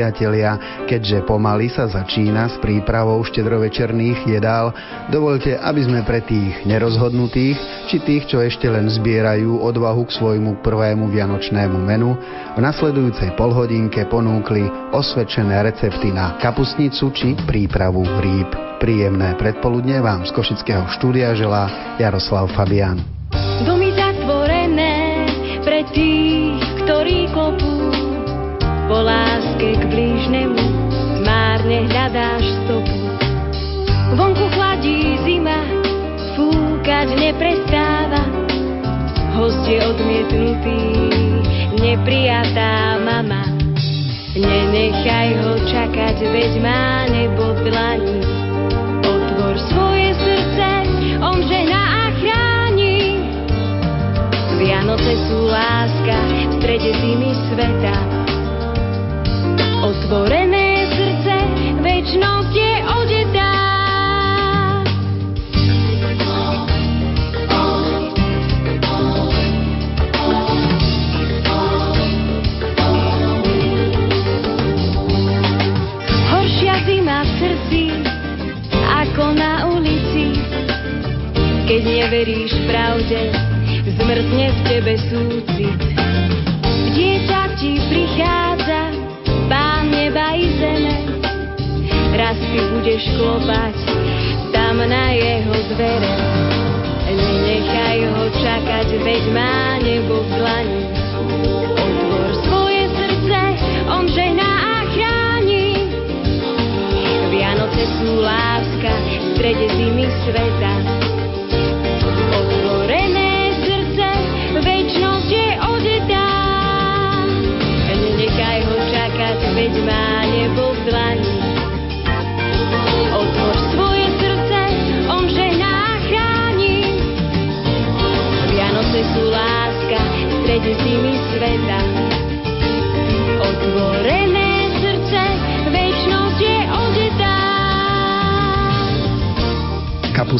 Priatelia, keďže pomaly sa začína s prípravou štedrovečerných jedál, dovolte, aby sme pre tých nerozhodnutých, či tých, čo ešte len zbierajú odvahu k svojmu prvému vianočnému menu, v nasledujúcej polhodinke ponúkli osvedčené recepty na kapustnicu či prípravu rýb. Príjemné predpoludne vám z Košického štúdia želá Jaroslav Fabian. Blížnemu márne hľadáš stopu. Vonku chladí zima, fúkať neprestáva, host je odmietnutý, neprijatá mama. Nenechaj ho čakať, veď má nebo dlani. Otvor svoje srdce, on žena a chráni. Vianoce sú láska v strede zimy sveta otvorené srdce, väčnosť je odetá. Horšia zima v srdci, ako na ulici, keď neveríš pravde, zmrzne v tebe súcit. Budeš tam na jeho dvere. Nenechaj ho čakať, veď má nebo v dlani. Otvor svoje srdce, on žehná a chráni. Vianoce sú láska v strede zimy sveta. Otvorené srdce, väčnosť je odetá. Nenechaj ho čakať, veď má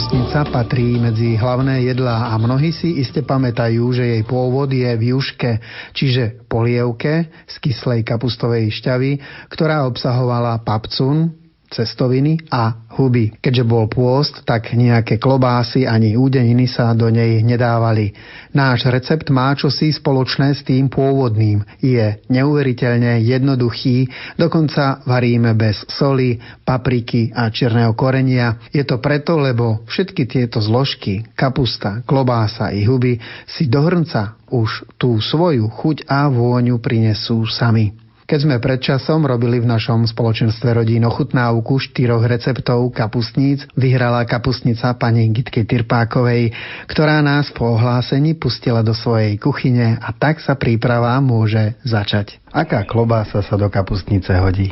Kapustnica patrí medzi hlavné jedlá a mnohí si iste pamätajú, že jej pôvod je v juške, čiže polievke z kyslej kapustovej šťavy, ktorá obsahovala papcun, cestoviny a huby. Keďže bol pôst, tak nejaké klobásy ani údeniny sa do nej nedávali. Náš recept má čosi spoločné s tým pôvodným. Je neuveriteľne jednoduchý, dokonca varíme bez soli, papriky a čierneho korenia. Je to preto, lebo všetky tieto zložky, kapusta, klobása i huby si do hrnca už tú svoju chuť a vôňu prinesú sami. Keď sme pred časom robili v našom spoločenstve rodín ochutnávku štyroch receptov kapustníc, vyhrala kapustnica pani Gitky Tirpákovej, ktorá nás po ohlásení pustila do svojej kuchyne a tak sa príprava môže začať. Aká klobása sa do kapustnice hodí?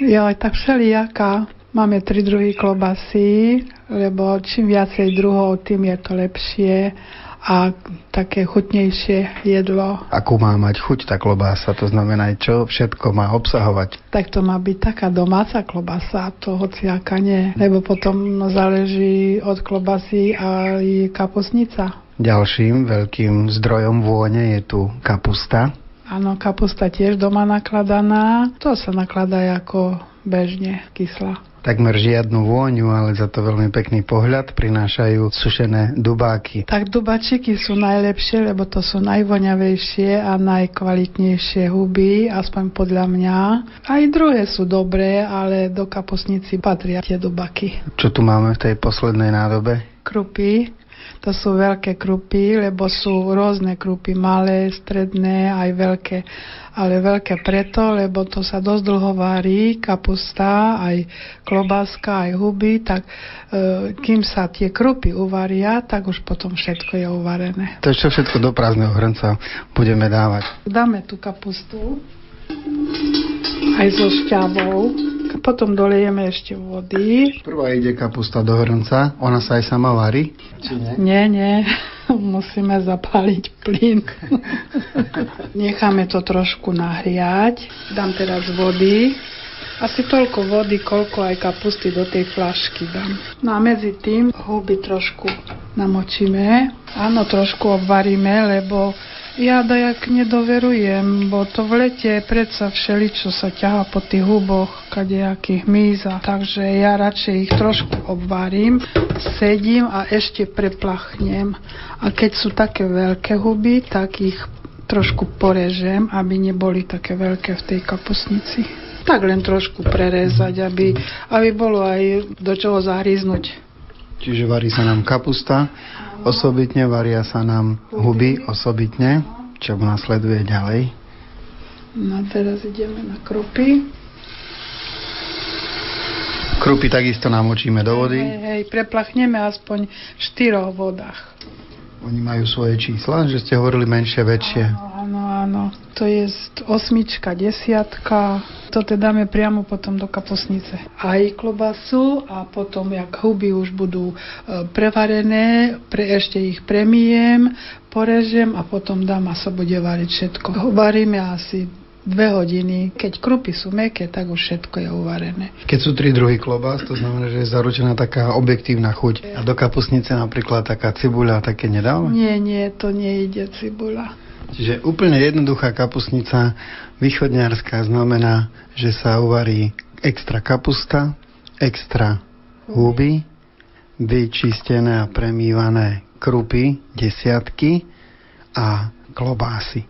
Jo, tak všelijaká. Máme tri druhy klobasy, lebo čím viacej druhov, tým je to lepšie a také chutnejšie jedlo. Akú má mať chuť tá klobása? To znamená, čo všetko má obsahovať? Tak to má byť taká domáca klobasa, to hociaká nie, lebo potom záleží od klobasy aj kapusnica. Ďalším veľkým zdrojom vône je tu kapusta. Áno, kapusta tiež doma nakladaná. To sa nakladá ako bežne kyslá takmer žiadnu vôňu, ale za to veľmi pekný pohľad prinášajú sušené dubáky. Tak dubačiky sú najlepšie, lebo to sú najvoňavejšie a najkvalitnejšie huby, aspoň podľa mňa. Aj druhé sú dobré, ale do kapusnici patria tie dubaky. Čo tu máme v tej poslednej nádobe? Krupy, to sú veľké krupy, lebo sú rôzne krupy, malé, stredné, aj veľké. Ale veľké preto, lebo to sa dosť dlho varí, kapusta, aj klobáska, aj huby, tak e, kým sa tie krupy uvaria, tak už potom všetko je uvarené. To ešte všetko do prázdneho hrnca budeme dávať. Dáme tú kapustu aj so šťavou potom dolejeme ešte vody. Prvá ide kapusta do hrnca, ona sa aj sama varí? Či nie? Nie, nie, musíme zapáliť plyn. Necháme to trošku nahriať. Dám teraz vody. Asi toľko vody, koľko aj kapusty do tej flašky dám. No a medzi tým huby trošku namočíme. Áno, trošku obvaríme, lebo ja dajak nedoverujem, bo to v lete predsa všeličo sa ťaha po tých huboch, kadejakých míza. Takže ja radšej ich trošku obvarím, sedím a ešte preplachnem. A keď sú také veľké huby, tak ich trošku porežem, aby neboli také veľké v tej kapusnici. Tak len trošku prerezať, aby, aby bolo aj do čoho zahryznúť. Čiže varí sa nám kapusta, osobitne varia sa nám huby osobitne, čo nasleduje ďalej. No a teraz ideme na krupy. Krupy takisto namočíme do vody. Hej, hej, preplachneme aspoň v štyroch vodách. Oni majú svoje čísla, že ste hovorili menšie, väčšie. Áno, áno. To je osmička, desiatka. To teda dáme priamo potom do kapusnice. Aj klobasu a potom, jak huby už budú e, prevarené, pre, ešte ich premijem, porežem a potom dám a sa bude variť všetko. Varíme asi dve hodiny. Keď krupy sú meké, tak už všetko je uvarené. Keď sú tri druhy klobás, to znamená, že je zaručená taká objektívna chuť. A do kapusnice napríklad taká cibuľa také nedáva? Nie, nie, to nejde cibuľa. Čiže úplne jednoduchá kapusnica východňarská znamená, že sa uvarí extra kapusta, extra huby, vyčistené a premývané krupy, desiatky a klobásy.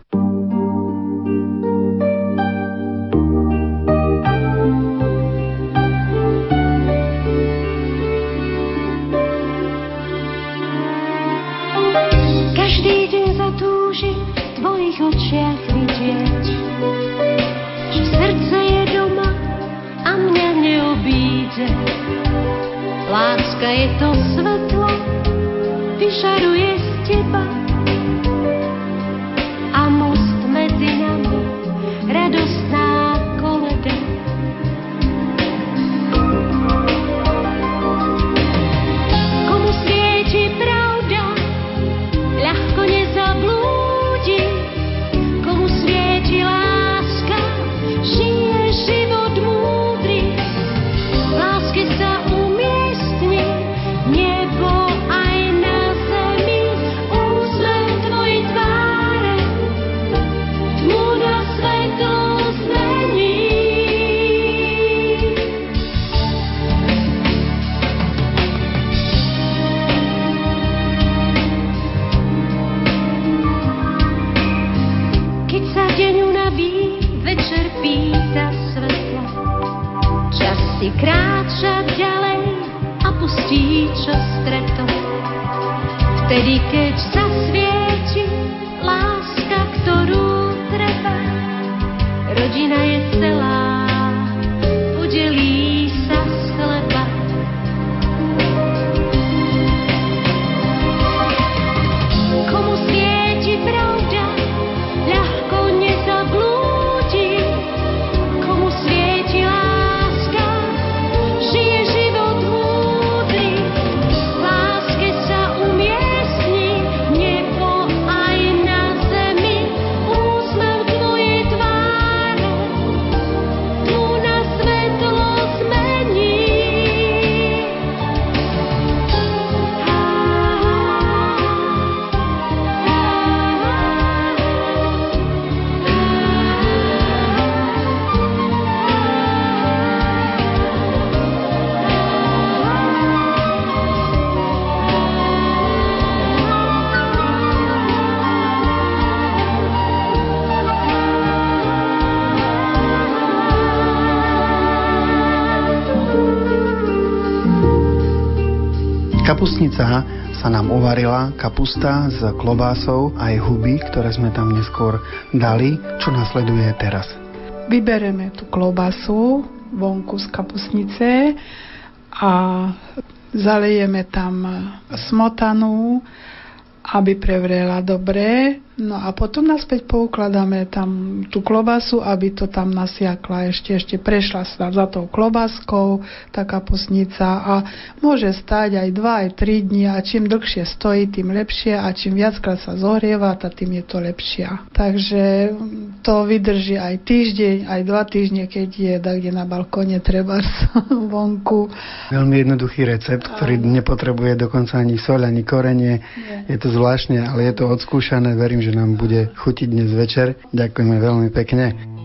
Rodina je Kapustnica sa nám uvarila, kapusta s klobásou aj huby, ktoré sme tam neskôr dali. Čo nasleduje teraz? Vybereme tú klobasu vonku z kapusnice a zalejeme tam smotanu, aby prevrela dobre. No a potom naspäť poukladáme tam tú klobasu, aby to tam nasiakla ešte, ešte prešla sa za tou klobaskou tá kapusnica a môže stať aj 2, aj 3 dní a čím dlhšie stojí, tým lepšie a čím viackrát sa zohrieva, tým je to lepšia. Takže to vydrží aj týždeň, aj dva týždne, keď je kde na balkóne treba vonku. Veľmi jednoduchý recept, ktorý nepotrebuje dokonca ani soľ, ani korenie. Je. je to zvláštne, ale je to odskúšané. Verím, že nám bude chutiť dnes večer. Ďakujeme veľmi pekne.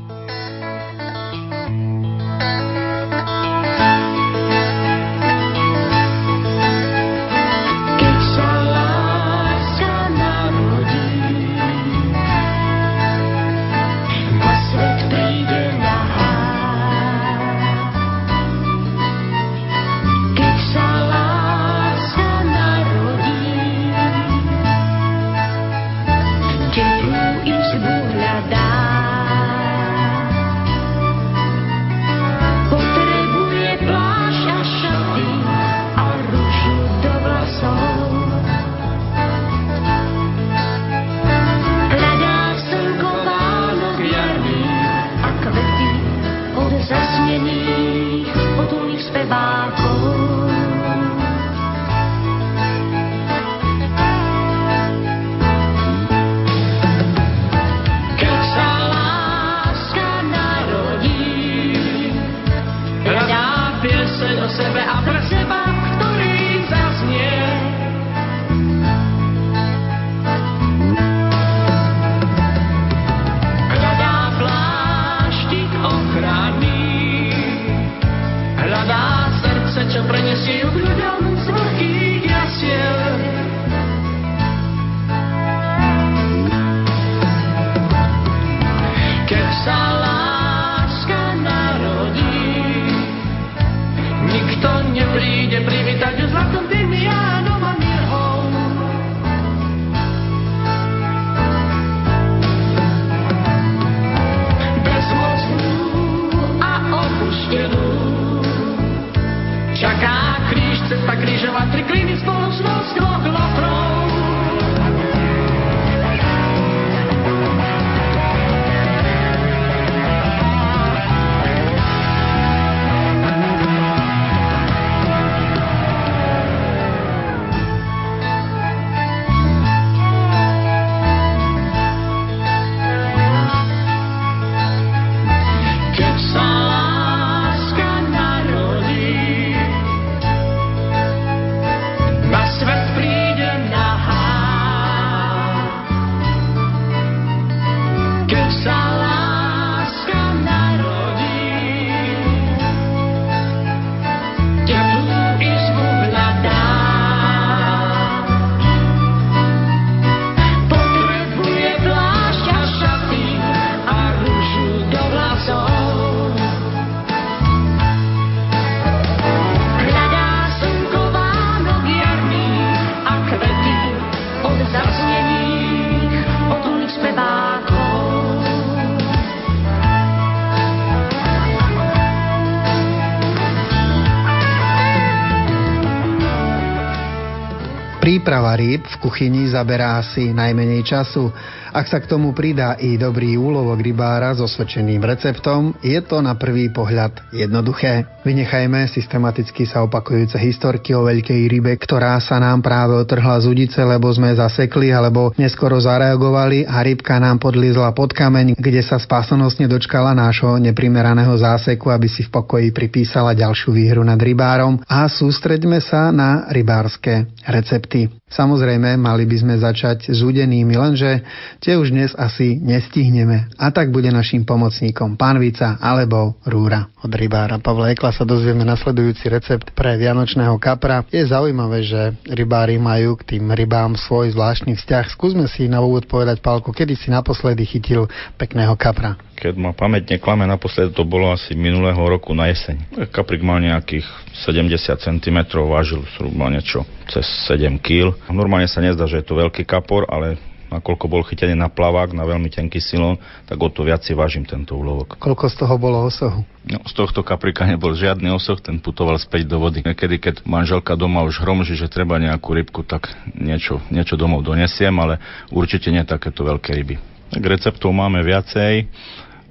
V kuchyni zaberá asi najmenej času. Ak sa k tomu pridá i dobrý úlovok rybára so osvedčeným receptom, je to na prvý pohľad jednoduché. Vynechajme systematicky sa opakujúce historky o veľkej rybe, ktorá sa nám práve otrhla z udice, lebo sme zasekli alebo neskoro zareagovali a rybka nám podlizla pod kameň, kde sa spásonosne dočkala nášho neprimeraného záseku, aby si v pokoji pripísala ďalšiu výhru nad rybárom a sústreďme sa na rybárske recepty. Samozrejme, mali by sme začať s údenými, lenže tie už dnes asi nestihneme. A tak bude našim pomocníkom pánvica alebo rúra. Od rybára Pavla Ekla sa dozvieme nasledujúci recept pre vianočného kapra. Je zaujímavé, že rybári majú k tým rybám svoj zvláštny vzťah. Skúsme si na úvod povedať, Pálko, kedy si naposledy chytil pekného kapra keď ma pamäť neklame, naposledy to bolo asi minulého roku na jeseň. Kaprik mal nejakých 70 cm, vážil zhruba niečo cez 7 kg. Normálne sa nezdá, že je to veľký kapor, ale nakoľko bol chytený na plavák, na veľmi tenký silon, tak o to viac si vážim tento úlovok. Koľko z toho bolo osohu? No, z tohto kaprika nebol žiadny osoch, ten putoval späť do vody. Niekedy, keď manželka doma už hromží, že treba nejakú rybku, tak niečo, niečo domov donesiem, ale určite nie takéto veľké ryby. Tak receptov máme viacej.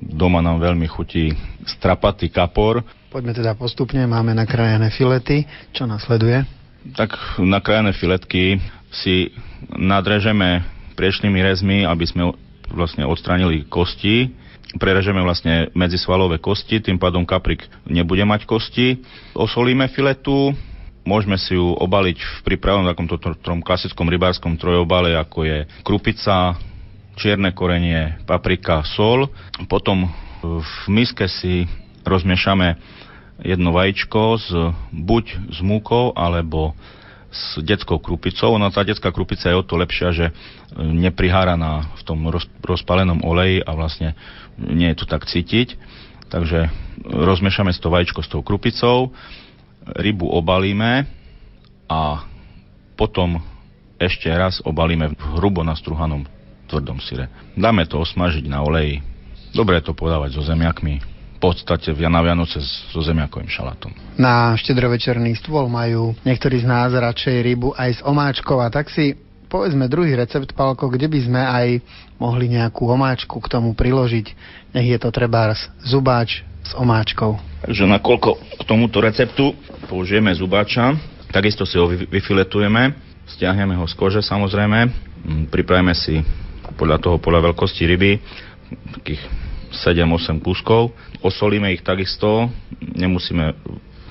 Doma nám veľmi chutí strapatý kapor. Poďme teda postupne, máme nakrájané filety. Čo nasleduje? Tak nakrájané filetky si nadrežeme priešnými rezmi, aby sme vlastne odstránili kosti prerežeme vlastne medzisvalové kosti, tým pádom kaprik nebude mať kosti. Osolíme filetu, môžeme si ju obaliť v pripravenom takomto tom klasickom rybárskom trojobale, ako je krupica, čierne korenie, paprika, sol. Potom v miske si rozmiešame jedno vajíčko z, buď s múkou, alebo s detskou krupicou. No tá detská krupica je o to lepšia, že neprihára na, v tom roz, rozpalenom oleji a vlastne nie je tu tak cítiť. Takže rozmiešame to vajíčko s tou krupicou, rybu obalíme a potom ešte raz obalíme v hrubo nastruhanom tvrdom syre. Dáme to osmažiť na oleji. Dobre je to podávať so zemiakmi, podstate na Vianoce so zemiakovým šalátom. Na štedrovečerný stôl majú niektorí z nás radšej rybu aj s omáčkou a tak si povedzme druhý recept, Palko, kde by sme aj mohli nejakú omáčku k tomu priložiť. Nech je to treba zubáč s omáčkou. Takže nakoľko k tomuto receptu použijeme zubáča, takisto si ho vyfiletujeme, stiahneme ho z kože samozrejme, mm, pripravíme si podľa toho, podľa veľkosti ryby, takých 7-8 kúskov, osolíme ich takisto, nemusíme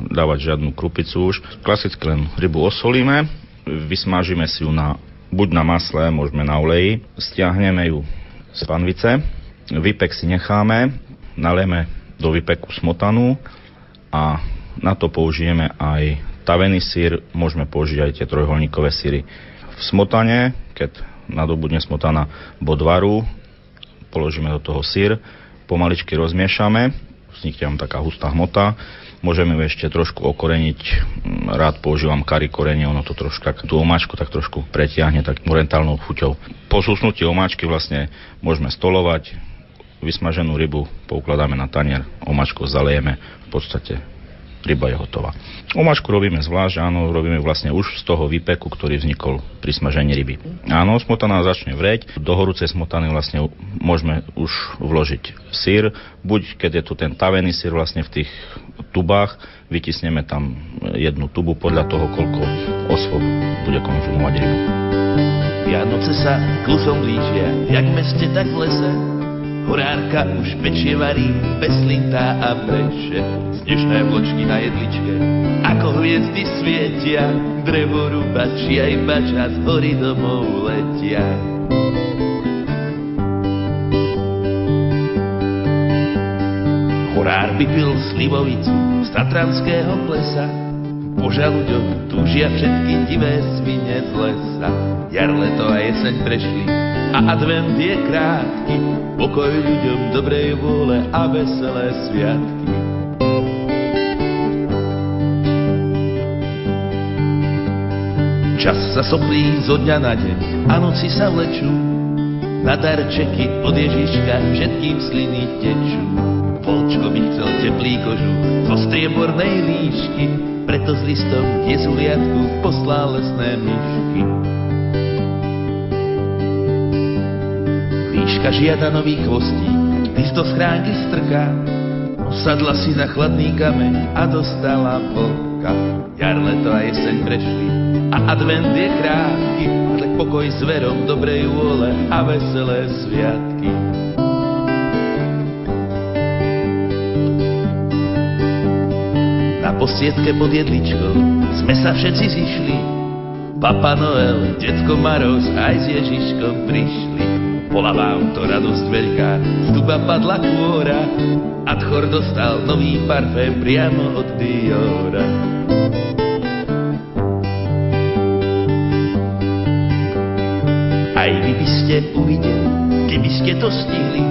dávať žiadnu krupicu už. Klasicky len rybu osolíme, vysmážime si ju na buď na masle, môžeme na oleji, stiahneme ju z panvice, vypek si necháme, nalejeme do vypeku smotanu a na to použijeme aj tavený sír, môžeme použiť aj tie trojholníkové síry. V smotane, keď nadobudne smotana bodvaru, položíme do toho sír, pomaličky rozmiešame, vznikne vám taká hustá hmota, Môžeme ju ešte trošku okoreniť. Mm, rád používam kari korenie, ono to trošku tak, tú omáčku tak trošku pretiahne tak orientálnou chuťou. Po susnutí omáčky vlastne môžeme stolovať, vysmaženú rybu poukladáme na tanier, omáčku zalejeme, v podstate ryba je hotová. Omáčku robíme zvlášť, áno, robíme vlastne už z toho výpeku, ktorý vznikol pri smažení ryby. Áno, smotana začne vreť, do horúcej smotany vlastne môžeme už vložiť sír, buď keď je tu ten tavený sír vlastne v tých tubách, vytisneme tam jednu tubu podľa toho, koľko osôb bude konzumovať rybu. Vianoce sa klusom blížia, jak v meste, tak v lese. Horárka už pečie varí, beslintá a breše. Snešné vločky na jedličke, ako hviezdy svietia. Drevo rubači aj bača z hory domov letia. Horár by pil slivovicu z Tatranského plesa, po žaluďoch túžia všetky divé svine z lesa. Jar, leto a jeseň prešli a advent je krátky, pokoj ľuďom dobrej vôle a veselé sviatky. Čas sa soplí zo dňa na deň a noci sa vlečú, na darčeky od Ježiška všetkým sliny tečú. Volčko by chcel teplý kožu zo striebornej líšky, preto s listom jezuliatku poslal lesné myšky. Líška žiada nový chvostík, list do schránky strká, osadla si na chladný kameň a dostala vlka. Jar, leto a jeseň prešli a advent je krátky, ale pokoj s verom dobrej vôle a veselé sviatky. Posiedke pod jedličkou sme sa všetci zišli, Papa Noel, Detko Maroz aj s Ježiškom prišli. Bola vám to radosť veľká, z duba padla kôra a Tchor dostal nový parfém priamo od Diora. Aj vy by ste uvideli, keby ste to stihli,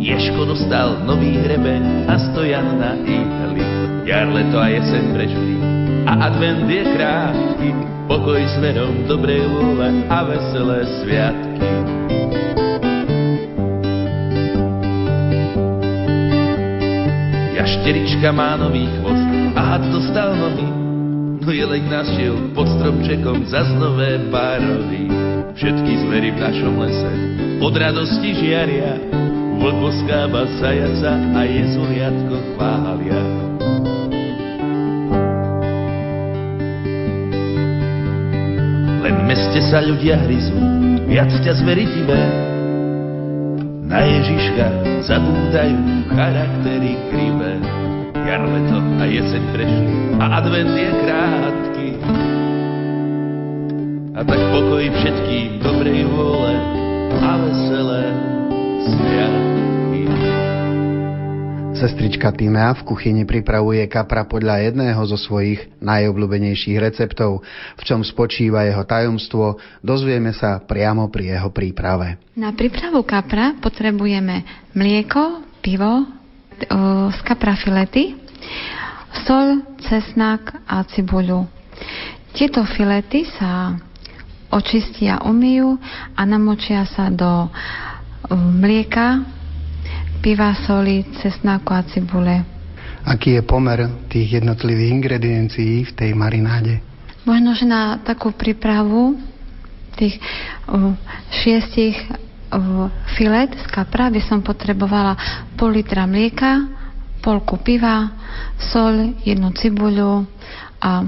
Ješko dostal nový hrebeň a stojan na ihli. Jar, leto a jeseň prešli a advent je krátky, pokoj smerom dobrej vôle a veselé sviatky. Jašterička má nový chvost a had dostal nový, no jeleň nás šiel pod stromčekom za nové párovy. Všetky zvery v našom lese od radosti žiaria, vlk boskáva zajaca a jezuliatko chvália. Meste sa ľudia hryzú, viac ťa zvery divé. Na Ježiška zabúdajú charaktery krivé. Jar, leto a jeseň prešli a advent je krátky. A tak pokoj všetkým dobrej vôle a veselé sviatky. Sestrička Tímea v kuchyni pripravuje kapra podľa jedného zo svojich najobľúbenejších receptov. V čom spočíva jeho tajomstvo, dozvieme sa priamo pri jeho príprave. Na prípravu kapra potrebujeme mlieko, pivo, z kapra filety, sol, cesnak a cibuľu. Tieto filety sa očistia, umyjú a namočia sa do mlieka, piva, soli, cesnáku a cibule. Aký je pomer tých jednotlivých ingrediencií v tej marináde? Možno, že na takú prípravu tých uh, šiestich uh, filet z kapra by som potrebovala pol litra mlieka, polku piva, sol, jednu cibuľu a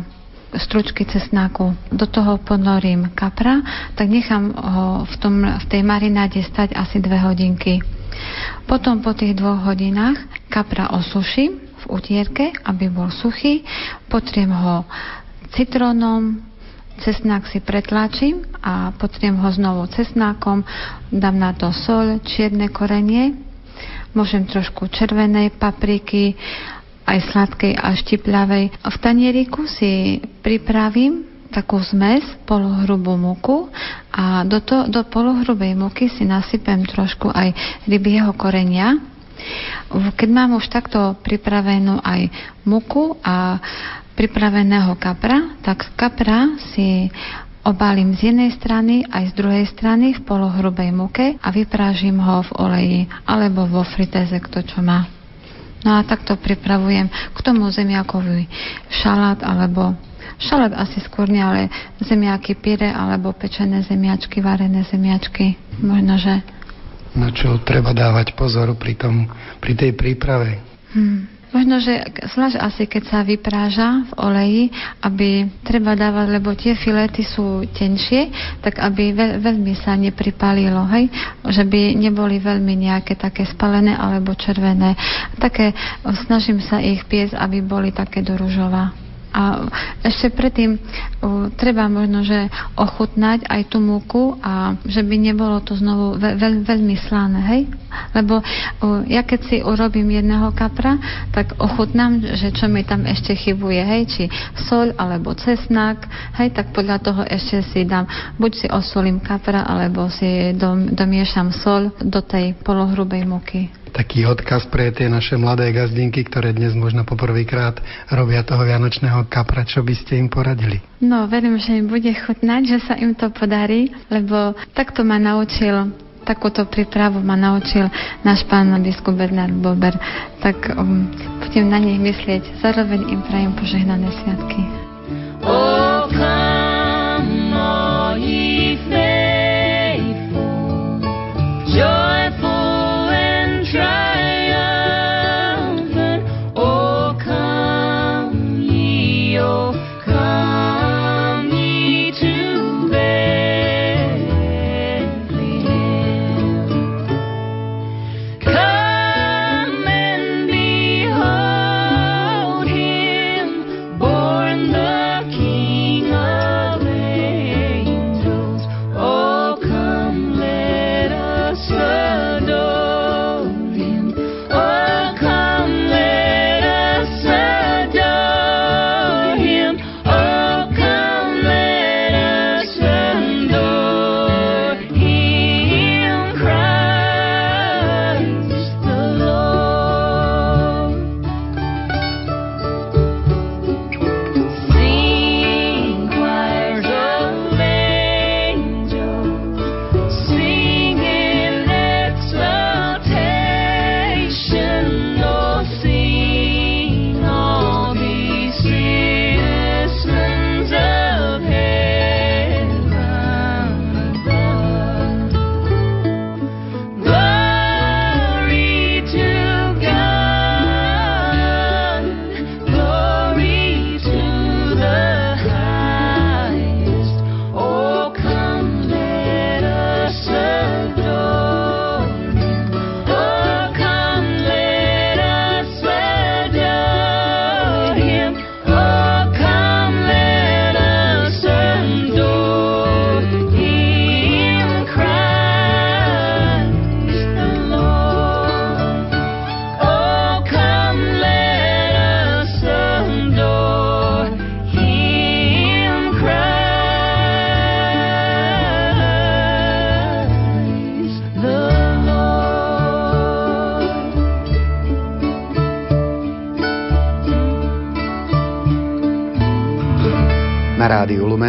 stručky cesnáku. Do toho ponorím kapra, tak nechám ho v, tom, v tej marináde stať asi dve hodinky. Potom po tých dvoch hodinách kapra osuším v utierke, aby bol suchý. Potriem ho citrónom, cesnák si pretlačím a potriem ho znovu cesnákom, dám na to sol, čierne korenie, môžem trošku červenej papriky, aj sladkej a štipľavej. V tanieriku si pripravím takú zmes, polohrubú muku a do, to, do polohrubej muky si nasypem trošku aj rybieho korenia. Keď mám už takto pripravenú aj muku a pripraveného kapra, tak kapra si obálím z jednej strany aj z druhej strany v polohrubej muke a vyprážim ho v oleji alebo vo fritéze, kto čo má. No a takto pripravujem k tomu zemiakový šalát alebo Šalát asi skôr nie, ale zemiaky pire alebo pečené zemiačky, varené zemiačky. Možno, že... Na čo treba dávať pozor pri, tom, pri tej príprave? Hmm. Možno, že zvlášť asi keď sa vypráža v oleji, aby treba dávať, lebo tie filety sú tenšie, tak aby veľ, veľmi sa nepripalilo, hej? Že by neboli veľmi nejaké také spalené alebo červené. Také, snažím sa ich piesť, aby boli také do ružova. A ešte predtým uh, treba možno, že ochutnať aj tú múku a že by nebolo to znovu ve, veľ, veľmi slané, hej? Lebo uh, ja keď si urobím jedného kapra, tak ochutnám, že čo mi tam ešte chybuje, hej? Či sol alebo cesnak, hej? Tak podľa toho ešte si dám, buď si osolím kapra, alebo si dom, domiešam sol do tej polohrubej múky taký odkaz pre tie naše mladé gazdinky, ktoré dnes možno poprvýkrát robia toho vianočného kapra. Čo by ste im poradili? No, verím, že im bude chutnať, že sa im to podarí, lebo takto ma naučil takúto prípravu ma naučil náš pán biskup Bernard Bober, tak um, budem na nich myslieť. Zároveň im prajem požehnané sviatky. Oh, come, all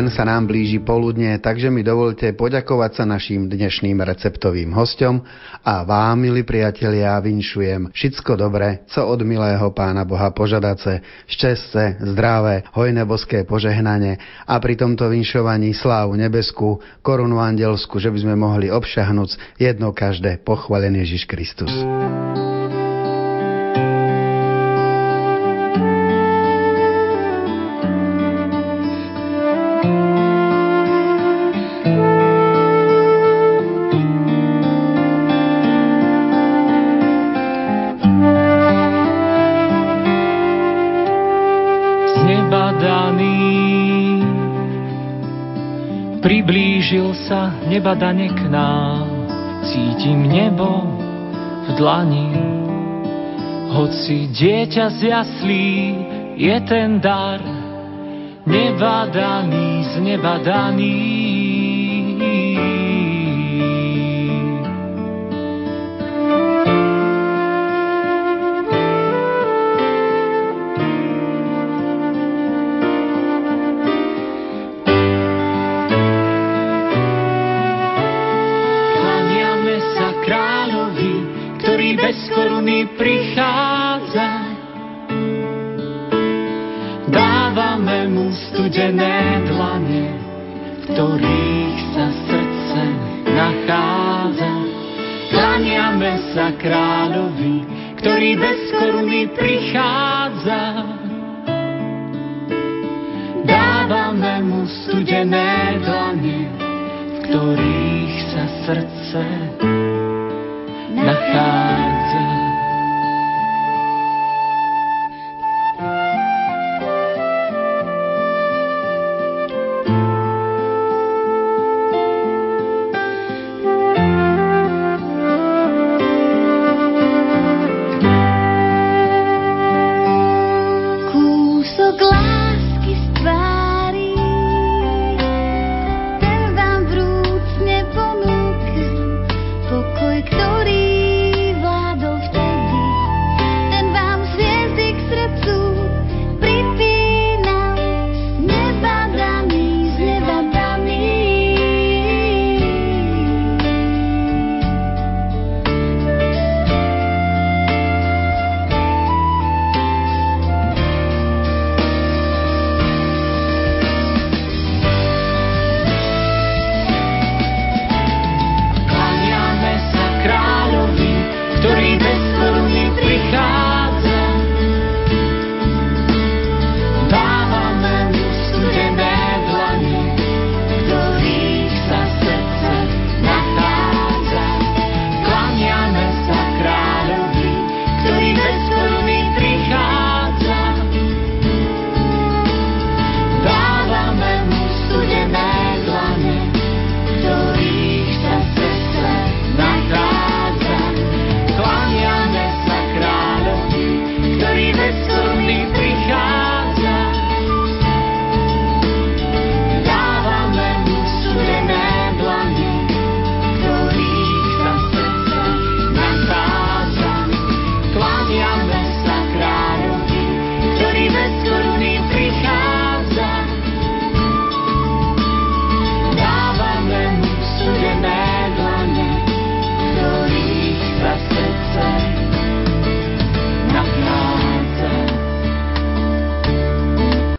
Lumen sa nám blíži poludne, takže mi dovolte poďakovať sa našim dnešným receptovým hostom a vám, milí priatelia, vinšujem všetko dobre, co od milého Pána Boha požadace, šťastce, zdravé, hojné boské požehnanie. A pri tomto vinšovaní slávu nebesku, korunu andelsku, že by sme mohli obšahnuť jedno každé pochválený Ježiš Kristus. Priblížil sa nebadane k nám, cítim nebo v dlani. Hoci dieťa z jaslí je ten dar, nebadaný, znebadaný. Studené dlane, v ktorých sa srdce nachádza. Klaniame sa kráľovi, ktorý bez koruny prichádza. Dávame mu studené dlane, v ktorých sa srdce nachádza.